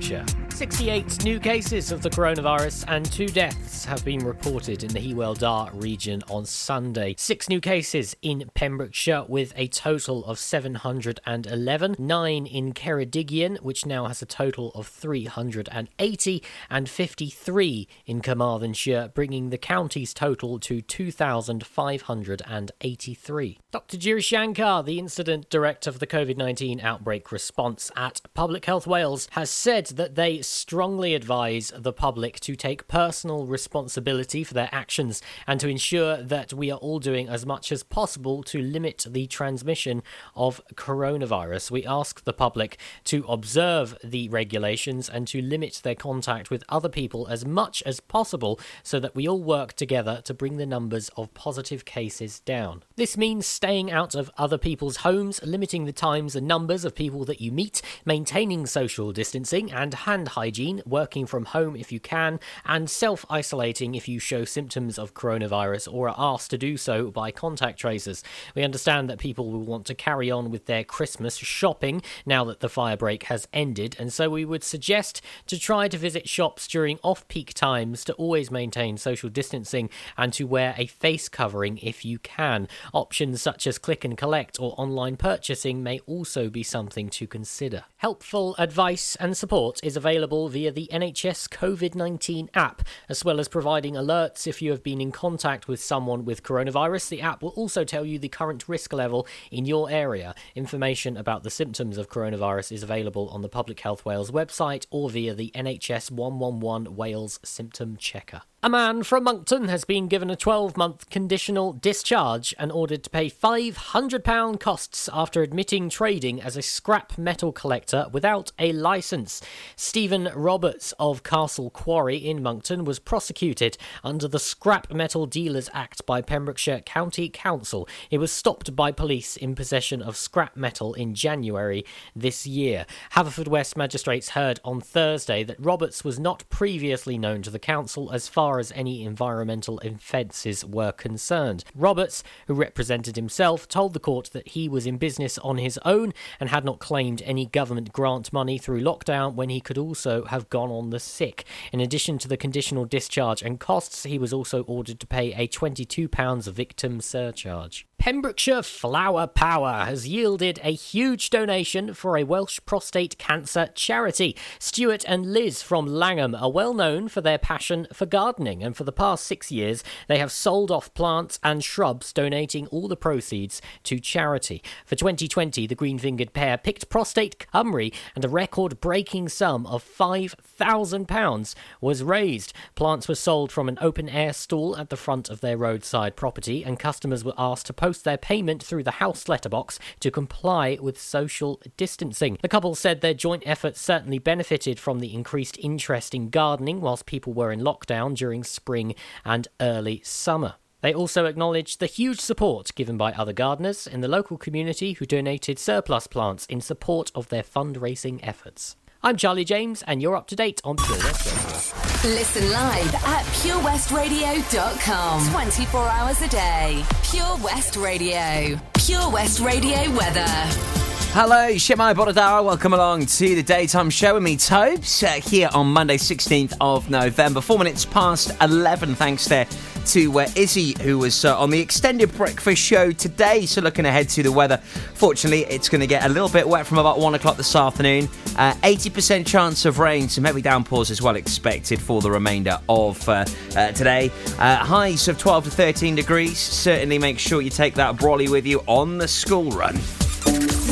for Pembrokeshire. 68 new cases of the coronavirus and two deaths have been reported in the Hywel Dda region on Sunday. Six new cases in Pembrokeshire with a total of 711, nine in Ceredigion, which now has a total of 380, and 53 in Carmarthenshire, bringing the county's total to 2,583. Dr. Giri Shankar, the incident director of the COVID 19 outbreak response at Public Health Wales, has said that they strongly advise the public to take personal responsibility for their actions and to ensure that we are all doing as much as possible to limit the transmission of coronavirus. We ask the public to observe the regulations and to limit their contact with other people as much as possible so that we all work together to bring the numbers of positive cases down. This means staying out of other people's homes, limiting the times and numbers of people that you meet, maintaining social distancing and hand hygiene, working from home if you can, and self isolating if you show symptoms of coronavirus or are asked to do so by contact tracers. We understand that people will want to carry on with their Christmas shopping now that the fire break has ended, and so we would suggest to try to visit shops during off peak times to always maintain social distancing and to wear a face covering if you can. Options such as click and collect or online purchasing may also be something to consider. Helpful advice and support is available via the NHS COVID 19 app, as well as providing alerts if you have been in contact with someone with coronavirus. The app will also tell you the current risk level in your area. Information about the symptoms of coronavirus is available on the Public Health Wales website or via the NHS 111 Wales Symptom Checker. A man from Monkton has been given a 12 month conditional discharge and ordered to pay £500 costs after admitting trading as a scrap metal collector without a licence. Stephen Roberts of Castle Quarry in Monkton was prosecuted under the Scrap Metal Dealers Act by Pembrokeshire County Council. He was stopped by police in possession of scrap metal in January this year. Haverfordwest magistrates heard on Thursday that Roberts was not previously known to the council as far far as any environmental offences were concerned. Roberts, who represented himself, told the court that he was in business on his own and had not claimed any government grant money through lockdown when he could also have gone on the sick. In addition to the conditional discharge and costs, he was also ordered to pay a £22 victim surcharge. Pembrokeshire Flower Power has yielded a huge donation for a Welsh prostate cancer charity. Stuart and Liz from Llangwm are well known for their passion for gardening, and for the past six years, they have sold off plants and shrubs, donating all the proceeds to charity. For 2020, the green fingered pair picked Prostate Cymru, and a record breaking sum of £5,000 was raised. Plants were sold from an open air stall at the front of their roadside property, and customers were asked to post post their payment through the house letterbox to comply with social distancing. The couple said their joint efforts certainly benefited from the increased interest in gardening whilst people were in lockdown during spring and early summer. They also acknowledged the huge support given by other gardeners in the local community who donated surplus plants in support of their fundraising efforts. I'm Charlie James, and you're up to date on Pure West Radio. Listen live at purewestradio.com. 24 hours a day. Pure West Radio. Pure West Radio weather. Hello, Shemai Bodadara. Welcome along to the daytime show with me, Tobes, uh, here on Monday, 16th of November. Four minutes past 11, thanks there to uh, Izzy, who was uh, on the extended breakfast show today. So, looking ahead to the weather, fortunately, it's going to get a little bit wet from about one o'clock this afternoon. Uh, 80% chance of rain, some heavy downpours as well expected for the remainder of uh, uh, today. Uh, highs of 12 to 13 degrees. Certainly make sure you take that brolly with you on the school run.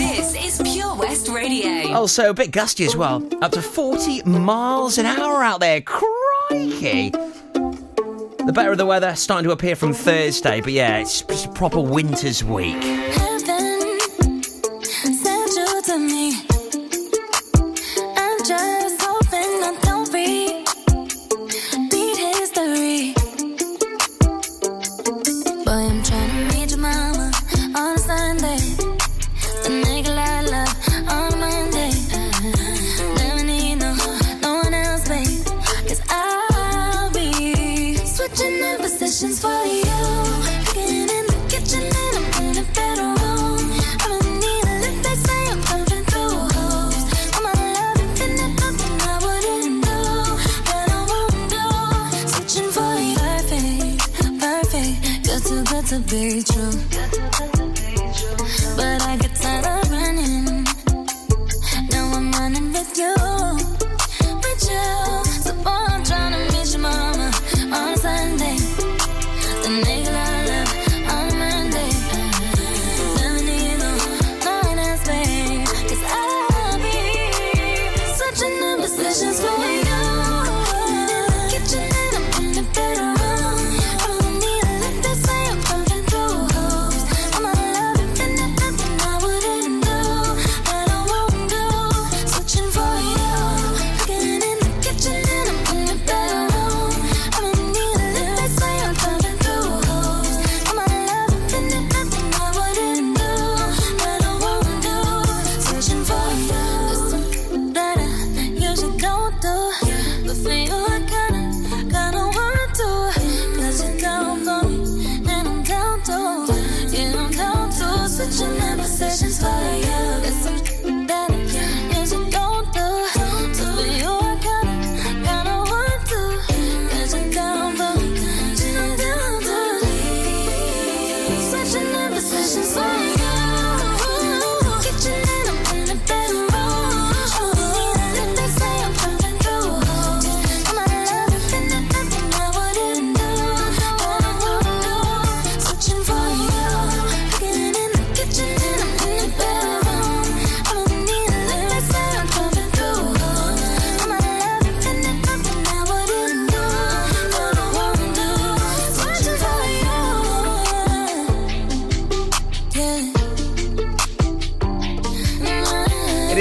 This is Pure West Radio. Oh, also, a bit gusty as well. Up to 40 miles an hour out there. Crikey! The better of the weather starting to appear from Thursday, but yeah, it's just a proper winter's week. positions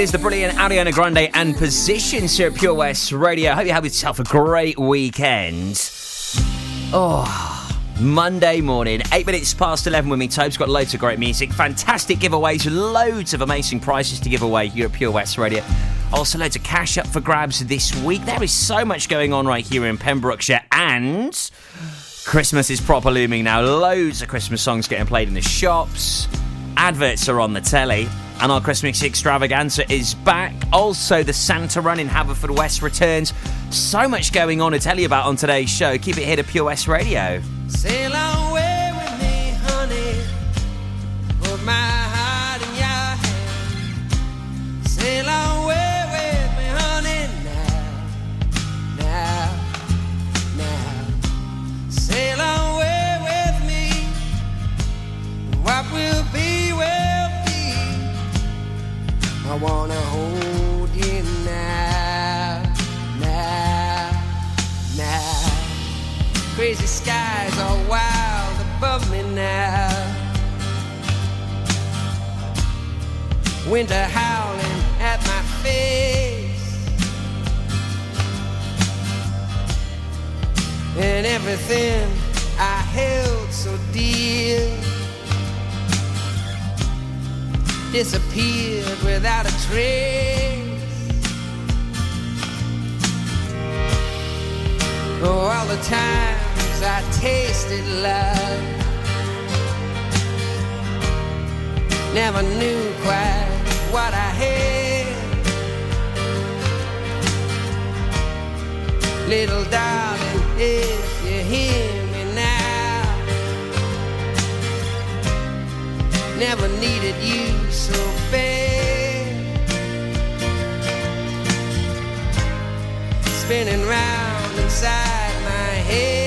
is the brilliant Ariana Grande and Positions here at Pure West Radio. Hope you have yourself a great weekend. Oh. Monday morning, 8 minutes past 11 with me, Tobe's got loads of great music, fantastic giveaways, loads of amazing prizes to give away here at Pure West Radio. Also, loads of cash up for grabs this week. There is so much going on right here in Pembrokeshire, and Christmas is proper looming now. Loads of Christmas songs getting played in the shops. Adverts are on the telly. And our Christmas extravaganza is back. Also, the Santa Run in Haverfordwest returns. So much going on to tell you about on today's show. Keep it here to Pure West Radio. Sail away wanna hold you now, now, now. Crazy skies are wild above me now. Winter howling at my face. And everything I held so dear disappeared without a trace. Oh, all the times I tasted love, never knew quite what I had. Little darling, if you hear never needed you so bad. Spinning round inside my head.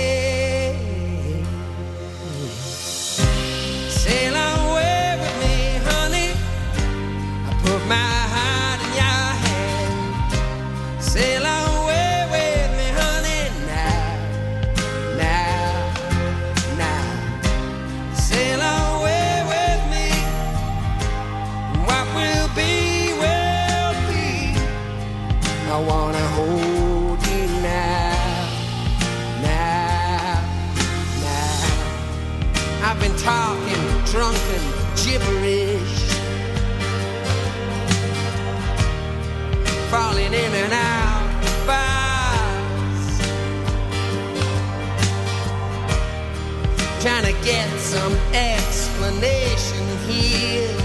Get some explanation here.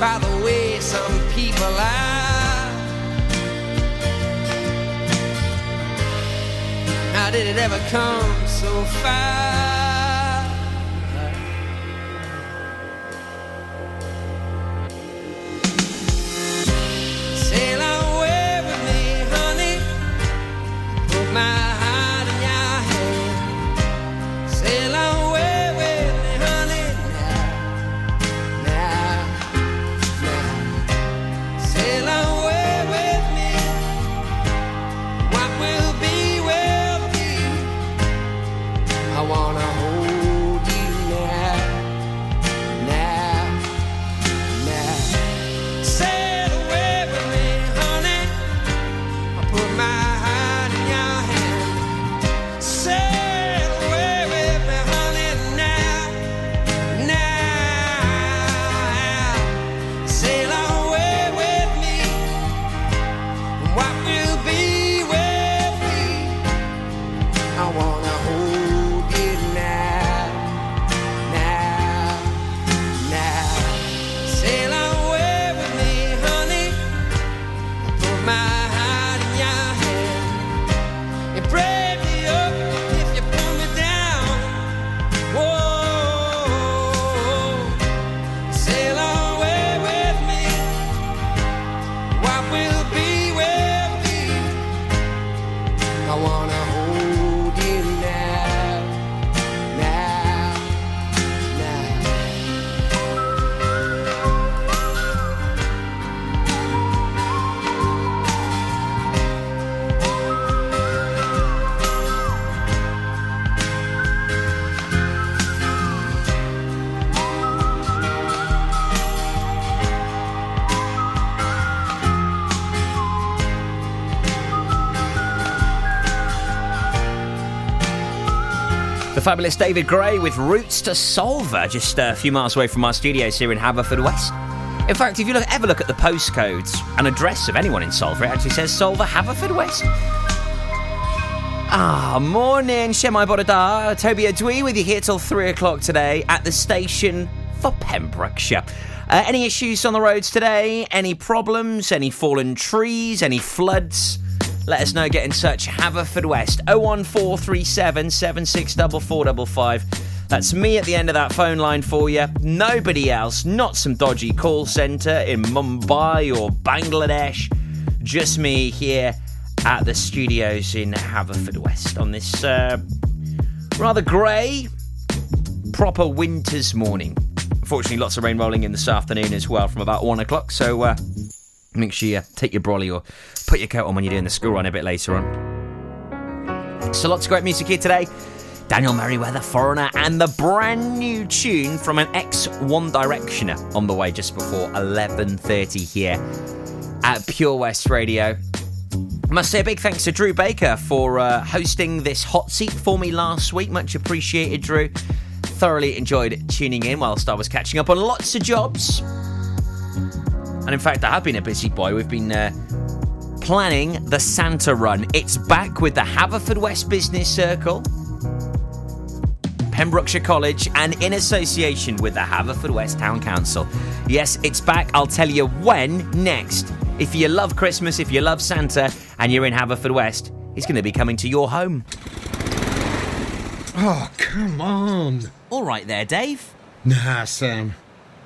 By the way, some people are. How did it ever come so far? Fabulous David Gray with Roots to Solva, just a few miles away from our studios here in Haverfordwest. In fact, if you look, ever look at the postcodes and address of anyone in Solva, it actually says Solva Haverfordwest. Ah, morning, Shemai Bodada. Toby Adwi with you here till three o'clock today at the station for Pembrokeshire. Uh, any issues on the roads today? Any problems? Any fallen trees? Any floods? Let us know. Get in touch. Haverfordwest 01437 764455. That's me at the end of that phone line for you. Nobody else. Not some dodgy call centre in Mumbai or Bangladesh. Just me here at the studios in Haverfordwest on this uh, rather grey, proper winter's morning. Unfortunately, lots of rain rolling in this afternoon as well from about one o'clock. So uh, make sure you take your brolly or put your coat on when you're doing the school run a bit later on. So lots of great music here today. Daniel Merriweather, Foreigner, and the brand new tune from an ex One Directioner on the way just before 11:30 here at Pure West Radio. I must say a big thanks to Drew Baker for uh, hosting this hot seat for me last week. Much appreciated, Drew. Thoroughly enjoyed tuning in whilst I was catching up on lots of jobs. And in fact, I have been a busy boy. We've been uh, planning the Santa Run. It's back with the Haverfordwest Business Circle, Pembrokeshire College, and in association with the Haverfordwest Town Council. Yes, it's back. I'll tell you when next. If you love Christmas, if you love Santa, and you're in Haverfordwest, he's going to be coming to your home. Oh, come on. All right there, Dave. Nah, Sam.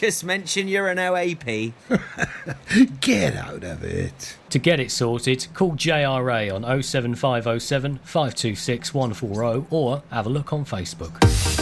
Just mention you're an OAP. Get out of it. To get it sorted, call JRA on 07507 526 140 or have a look on Facebook.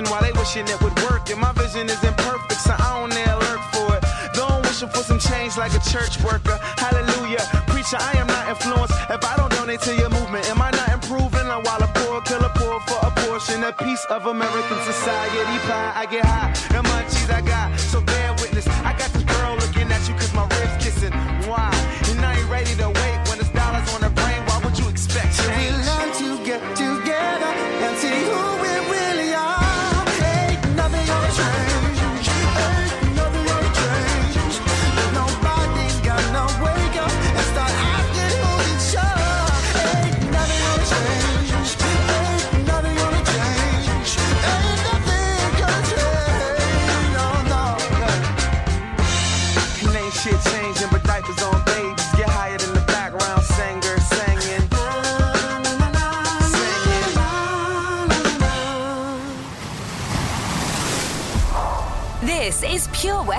intuition while they wishing it would work. And my vision is imperfect, so I don't dare alert for it. Don't wishing for some change like a church worker. Hallelujah. Preacher, I am not influenced. If I don't donate to your movement, am I not improving? Or while a poor killer poor for a portion, a piece of American society pie. I get high, and munchies I got. So bear witness. I got this girl looking at you cause my ribs kissing. Why? And I ain't ready to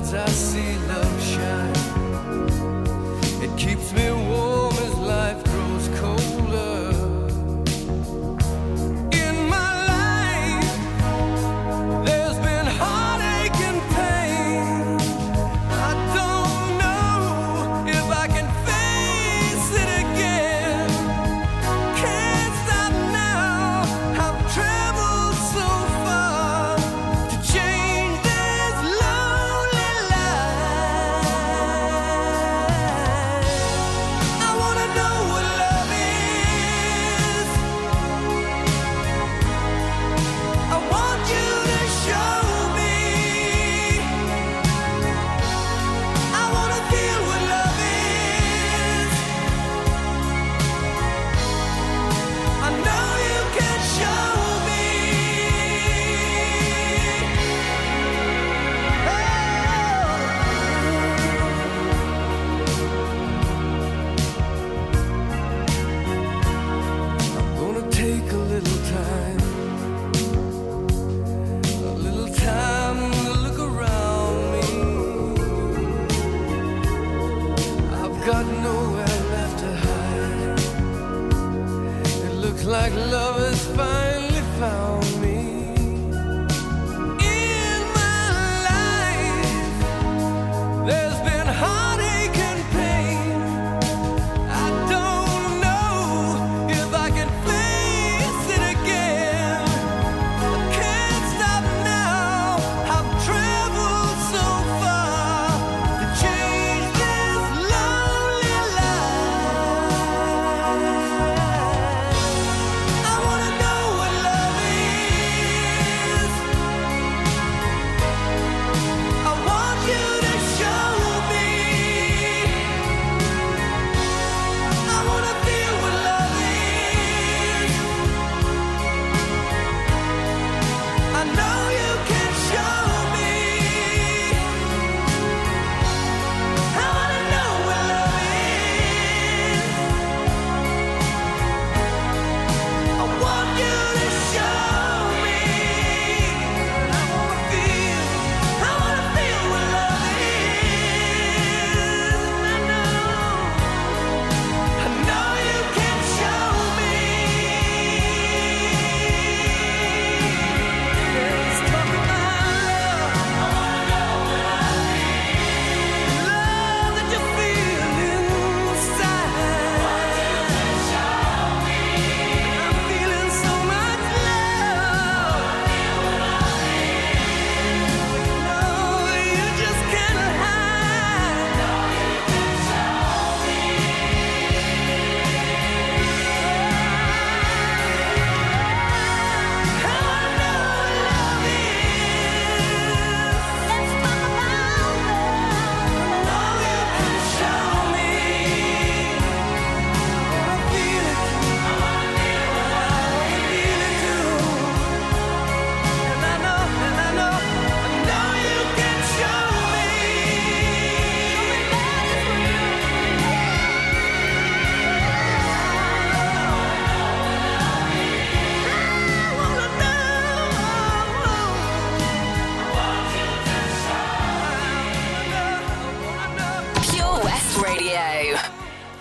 told us he assim.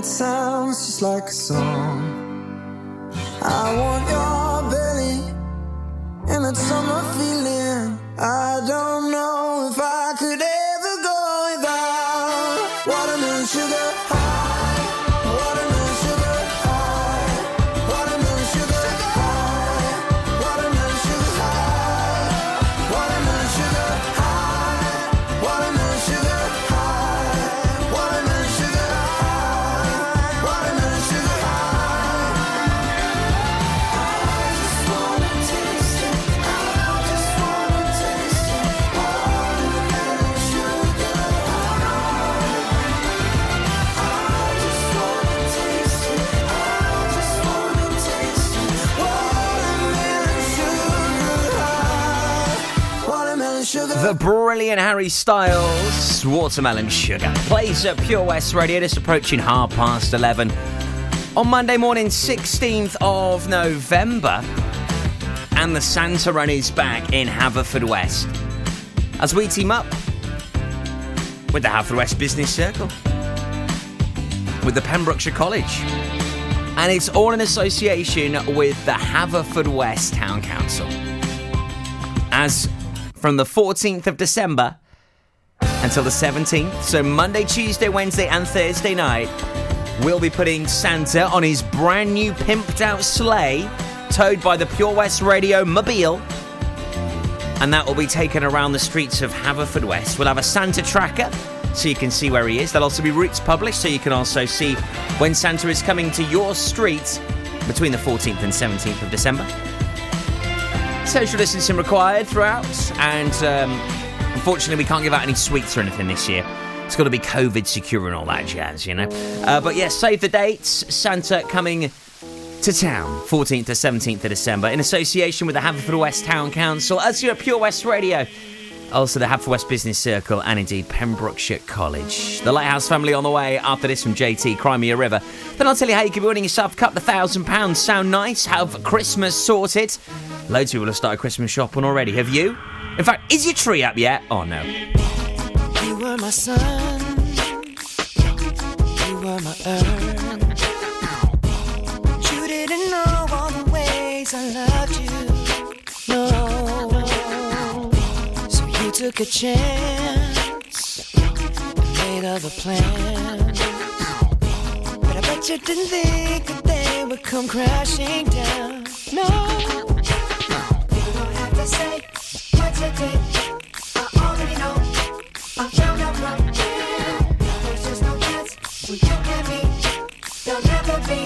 It sounds just like a song. I want your belly and that summer feeling. The brilliant Harry Styles, Watermelon Sugar, plays at Pure West Radio. Just approaching half past 11 on Monday morning, 16th of November. And the Santa Run is back in Haverfordwest as we team up with the Haverfordwest Business Circle, with the Pembrokeshire College. And it's all in association with the Haverfordwest Town Council. As from the 14th of December until the 17th, so Monday, Tuesday, Wednesday, and Thursday night, we'll be putting Santa on his brand new pimped out sleigh, towed by the Pure West Radio Mobile. And that will be taken around the streets of Haverfordwest. We'll have a Santa tracker so you can see where he is. There'll also be routes published so you can also see when Santa is coming to your street between the 14th and 17th of December. Social distancing required throughout, and um, unfortunately, we can't give out any sweets or anything this year. It's got to be COVID secure and all that jazz, you know. Uh, but yes, save the dates. Santa coming to town, 14th to 17th of December, in association with the Haverfordwest Town Council, as you're at Pure West Radio. Also, the Haverfordwest Business Circle and indeed Pembrokeshire College. The Lighthouse family on the way after this from JT, Cry Me a River. Then I'll tell you how you can be winning yourself a couple of thousand pounds. Sound nice? Have Christmas sorted? Loads of people have started Christmas shopping already. Have you? In fact, is your tree up yet? Oh no. You were my sun. You were my earth. You didn't know all the ways I loved you. Took a chance. Made other plans. But I bet you didn't think that they would come crashing down. No. You don't have to say what you did. I already know. I found out from you. There's just no chance when you and me. There'll never be.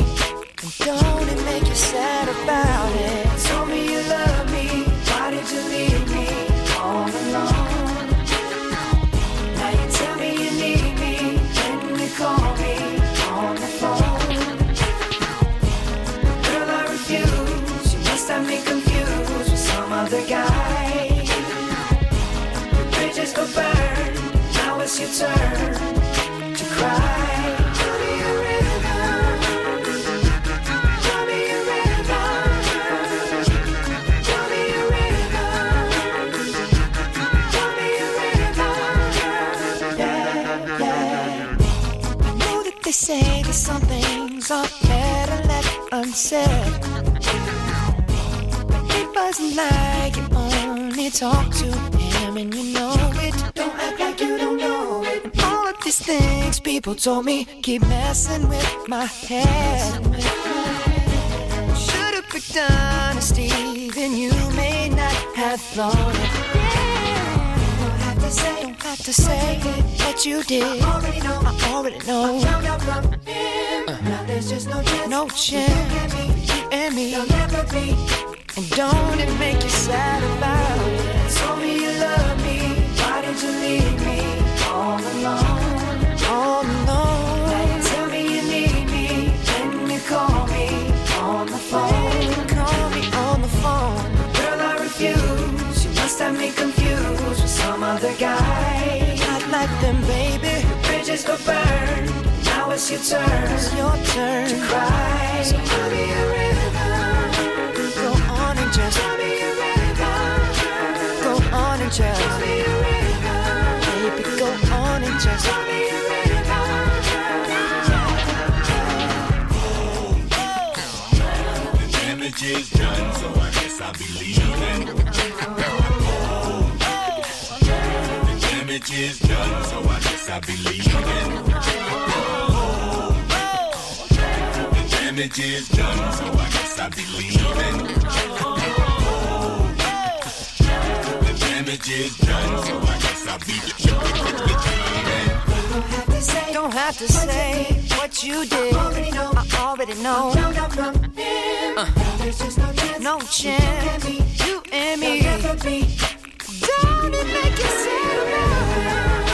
And don't it make you sad about it? Told me you love me. Why did you leave Now it's your turn to cry. Me a me a me a me a. Yeah, yeah. I know that they say that some things are better left unsaid. It wasn't like you only talk to him and you people told me keep messing with my head. Should've picked honesty, then you may not have thought it. Don't have to say, don't have to say what you did. I already know. I already know. Uh-huh. Now there's just no chance. No chance. You and me. Never be. And don't it make you sad about it? Told me you love me. Why did you leave me all alone? Oh, All alone. Now you tell me you need me. Then you call me on the phone. Call me on the phone. Girl, I refuse. You must have me confused with some other guy. Not like them, baby. The bridges go burn. Now it's your turn. It's your turn to cry. So tell me a rhythm. Go on and just tell me a rhythm. Go on and just is done, so I guess I'll be leaving. The damage is done, so I guess I'll be leaving. The damage is done, so I guess I'll be leaving. The damage is done, so I guess I'll be leaving. Have to say what you did. I already know. Uh, no chance. You and me. Don't it make you sad?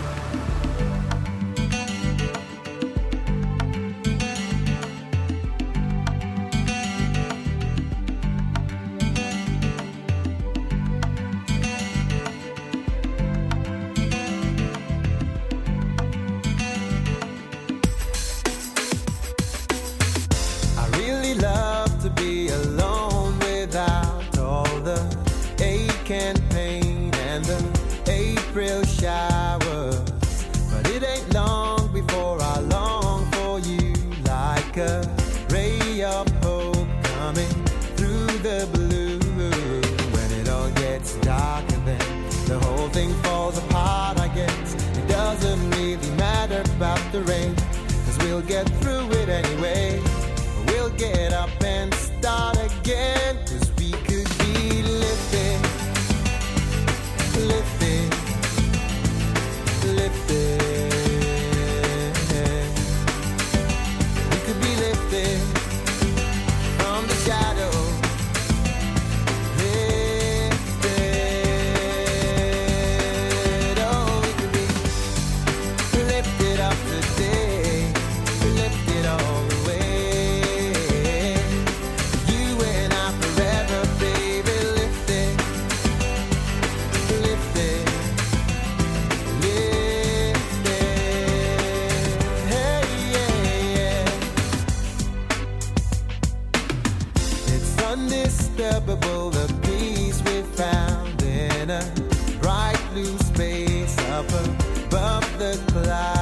Ache and the April showers. But it ain't long before I long for you like a ray of hope coming through the blue. When it all gets dark and then the whole thing falls apart, I guess it doesn't really matter about the rain. Cause we'll get through it anyway. We'll get up and start again. the cloud.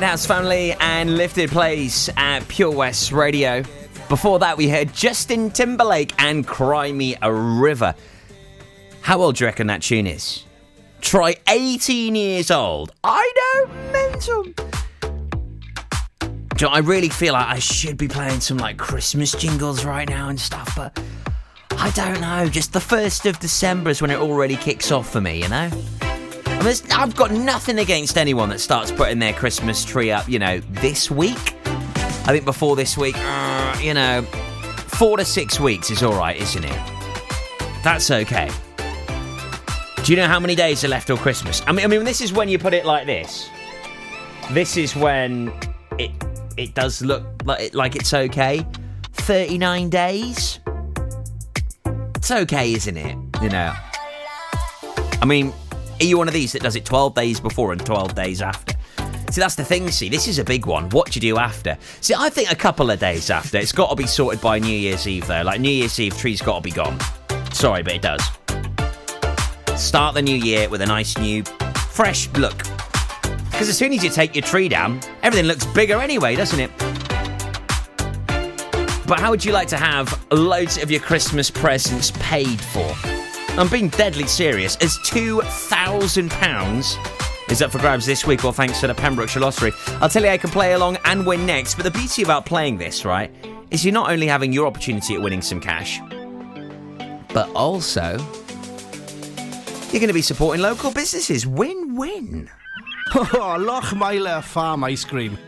Lighthouse Family and Lifted Plays at Pure West Radio. Before that, we heard Justin Timberlake and Cry Me a River. How old do you reckon that tune is? Try 18 years old. I know, mental. Know, I really feel like I should be playing some like Christmas jingles right now and stuff, but I don't know. Just the 1st of December is when it already kicks off for me, you know? I've got nothing against anyone that starts putting their Christmas tree up, you know, this week. I think before this week, uh, you know, four to six weeks is all right, isn't it? That's okay. Do you know how many days are left till Christmas? I mean, I mean, this is when you put it like this. This is when it it does look like it, like it's okay. Thirty nine days. It's okay, isn't it? You know. I mean, are you one of these that does it 12 days before and 12 days after? See, that's the thing, see, this is a big one. What do you do after? See, I think a couple of days after. It's got to be sorted by New Year's Eve, though. Like, New Year's Eve, tree's got to be gone. Sorry, but it does. Start the new year with a nice new, fresh look. Because as soon as you take your tree down, everything looks bigger anyway, doesn't it? But how would you like to have loads of your Christmas presents paid for? I'm being deadly serious. As £2,000 is up for grabs this week, or thanks to the Pembrokeshire Lottery. I'll tell you, I can play along and win next. But the beauty about playing this, right, is you're not only having your opportunity at winning some cash, but also you're going to be supporting local businesses. Win win. Oh, Lochmeyler Farm Ice Cream.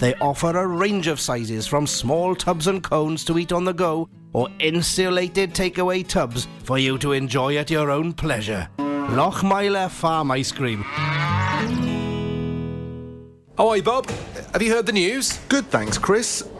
They offer a range of sizes from small tubs and cones to eat on the go or insulated takeaway tubs for you to enjoy at your own pleasure. Lochmeyler Farm Ice Cream. Oh, hi, Bob. Have you heard the news? Good, thanks, Chris.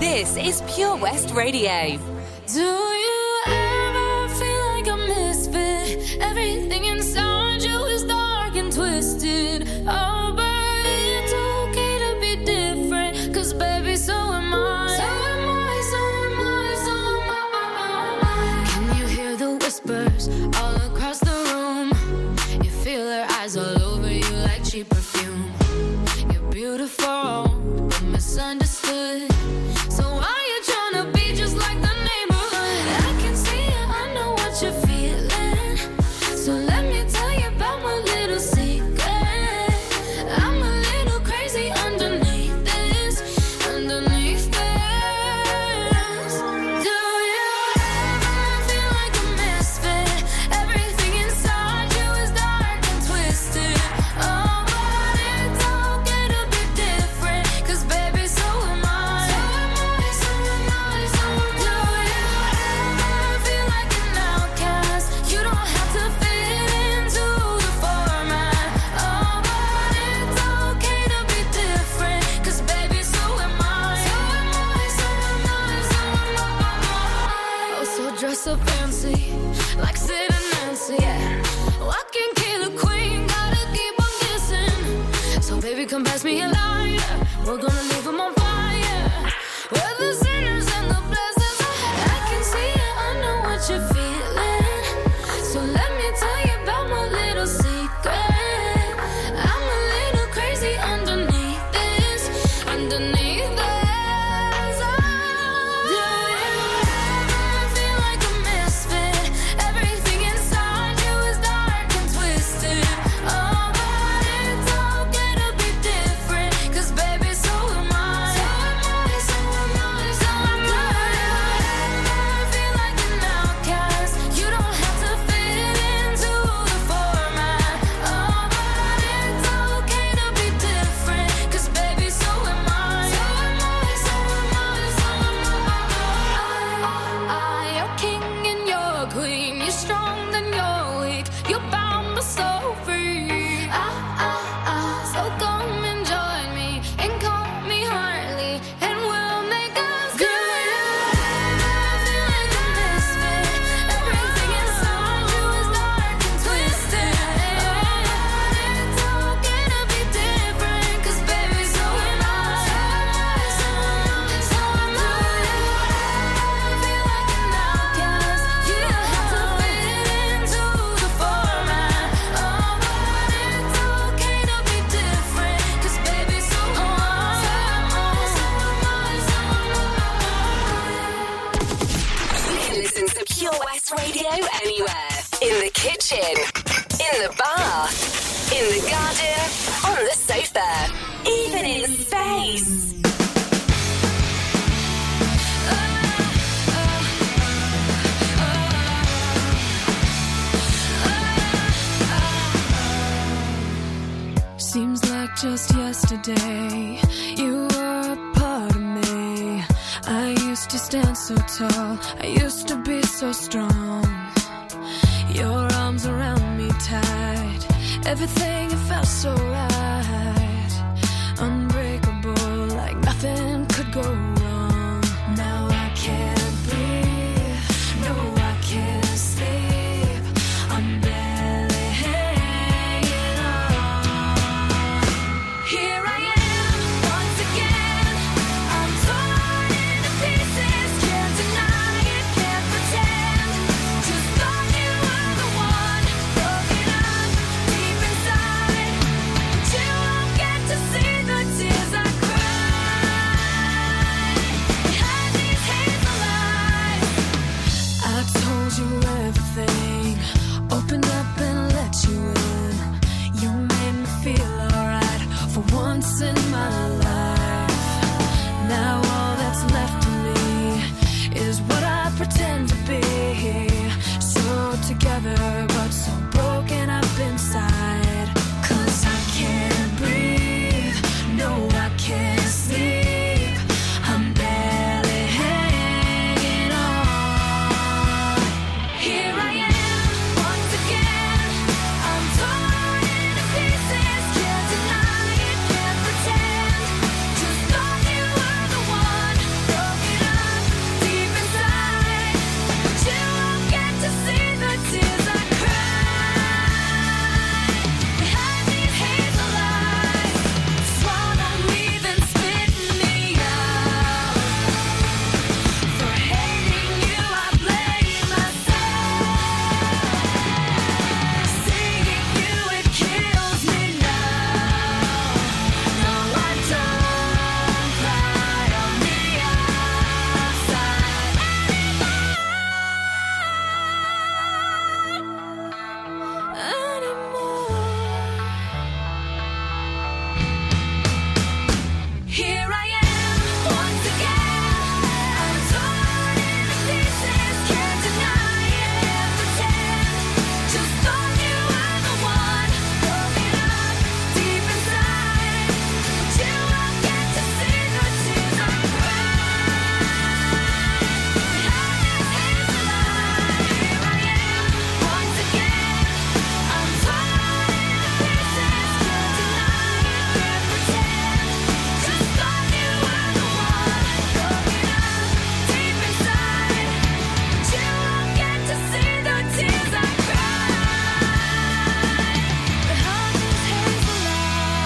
This is Pure West Radio. Do you ever feel like a misfit? Everything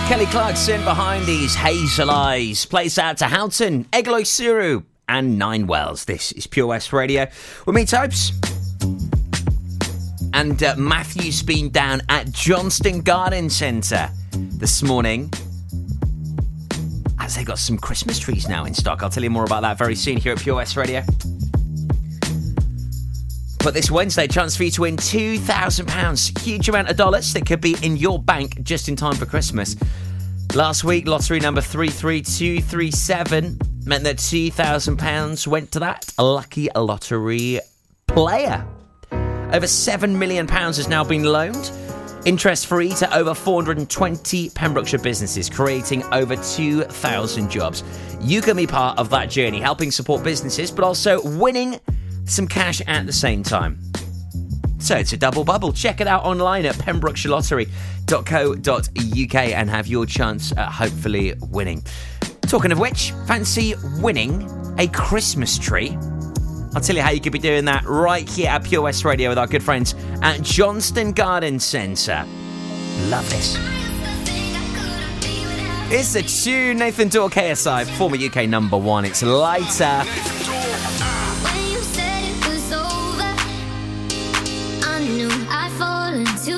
Kelly Clarkson behind these hazel eyes. Plays out to Houghton, Eglwyswrw, and Nine Wells. This is Pure West Radio. With me, Tobes. And uh, Matthew's been down at Johnston Garden Centre this morning. As they got some Christmas trees now in stock. I'll tell you more about that very soon here at Pure West Radio. But this Wednesday, chance for you to win £2,000. Huge amount of dollars that could be in your bank just in time for Christmas. Last week, lottery number 33237 meant that £2,000 went to that lucky lottery player. Over £7 million has now been loaned, interest free to over 420 Pembrokeshire businesses, creating over 2,000 jobs. You can be part of that journey, helping support businesses, but also winning some cash at the same time. So it's a double bubble. Check it out online at pembrokeshirelottery.co.uk and have your chance at hopefully winning. Talking of which, fancy winning a Christmas tree? I'll tell you how you could be doing that right here at Pure West Radio with our good friends at Johnston Garden Centre. Love this. It's the tune Nathan Dawe KSI, former UK number one. It's lighter. Knew I'd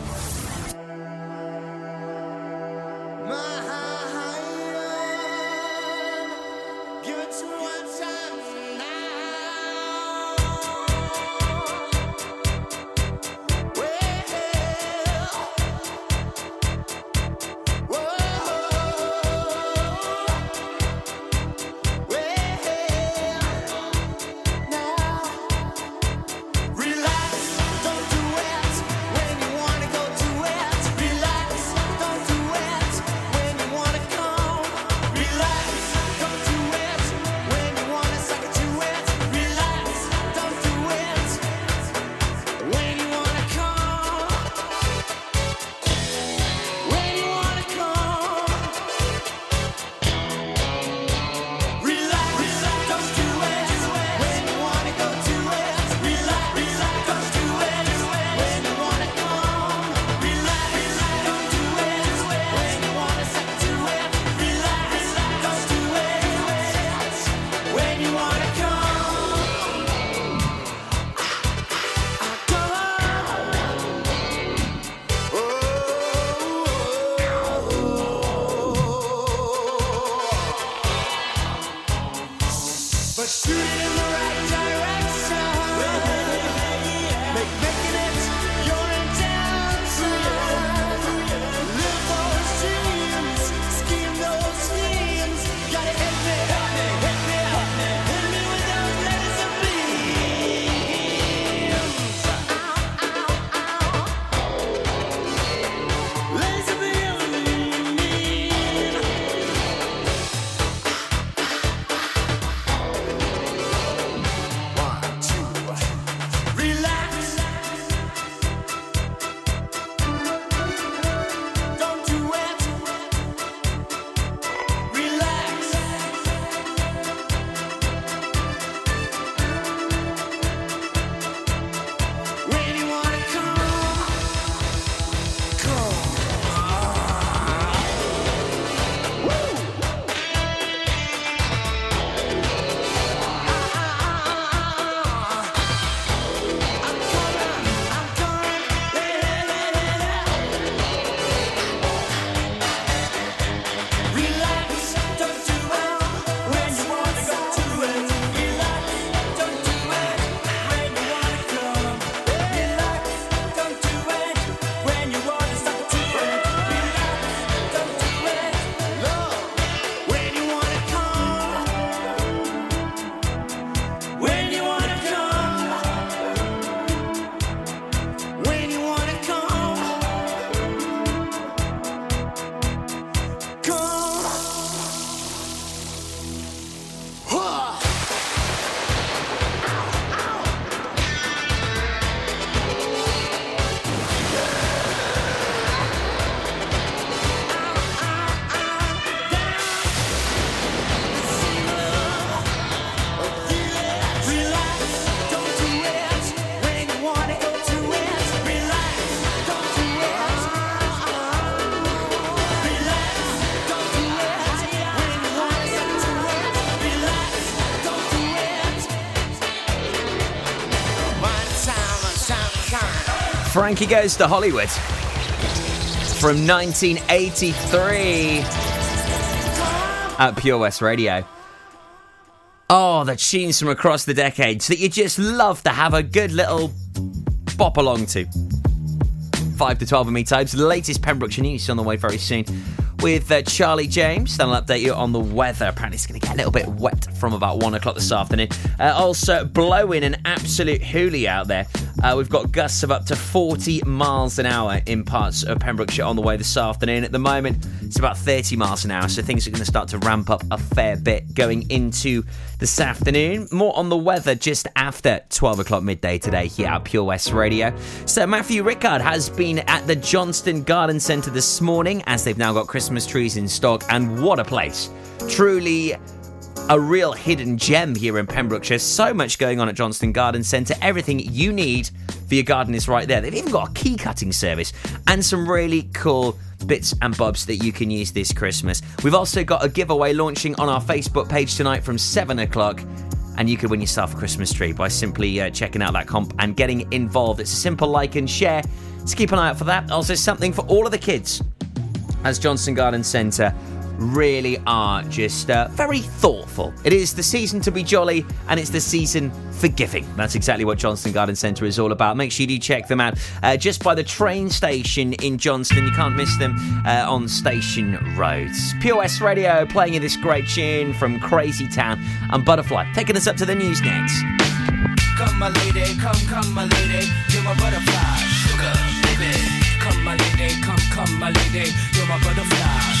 Frankie Goes to Hollywood from 1983 at Pure West Radio. Oh, the tunes from across the decades that you just love to have a good little bop along to. 5 to 12 of me types. The latest Pembrokeshire news on the way very soon with uh, Charlie James. Then I'll update you on the weather. Apparently, it's going to get a little bit wet from about 1 o'clock this afternoon. Uh, also, blowing an absolute hoolie out there. Uh, we've got gusts of up to 40 miles an hour in parts of Pembrokeshire on the way this afternoon. At the moment, it's about 30 miles an hour, so things are going to start to ramp up a fair bit going into this afternoon. More on the weather just after 12 o'clock midday today here at Pure West Radio. So, Matthew Rickard has been at the Johnston Garden Centre this morning as they've now got Christmas trees in stock, and what a place! Truly a real hidden gem here in Pembrokeshire. So much going on at Johnston Garden Centre. Everything you need for your garden is right there. They've even got a key cutting service and some really cool bits and bobs that you can use this Christmas. We've also got a giveaway launching on our Facebook page tonight from 7 o'clock. And you could win yourself a Christmas tree by simply uh, checking out that comp and getting involved. It's a simple like and share. So keep an eye out for that. Also, something for all of the kids as Johnston Garden Centre really are just uh, very thoughtful. It is the season to be jolly and it's the season for giving. That's exactly what Johnston Garden Centre is all about. Make sure you do check them out uh, just by the train station in Johnston. You can't miss them uh, on Station Road. POS Radio playing you this great tune from Crazy Town and Butterfly. Taking us up to the news next. Come, my lady, come, come, my lady, you're my butterfly, sugar, baby. Come, my lady, come, come, my lady, you're my butterfly,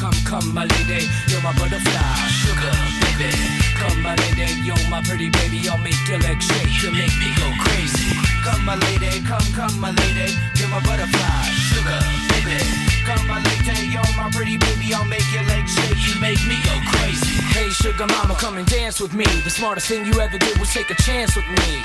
sugar mama, come and dance with me The smartest thing you ever did was take a chance with me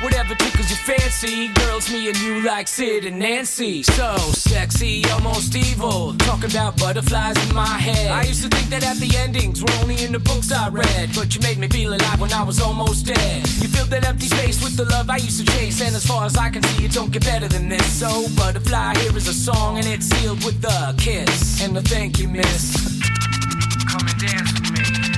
Whatever tickles your fancy, girls, me and you like Sid and Nancy. So sexy, almost evil. Talking about butterflies in my head. I used to think that happy endings were only in the books I read. But you made me feel alive when I was almost dead. You filled that empty space with the love I used to chase. And as far as I can see, it don't get better than this. So, Butterfly, here is a song, and it's sealed with a kiss. And a thank you, miss. Come and dance with me.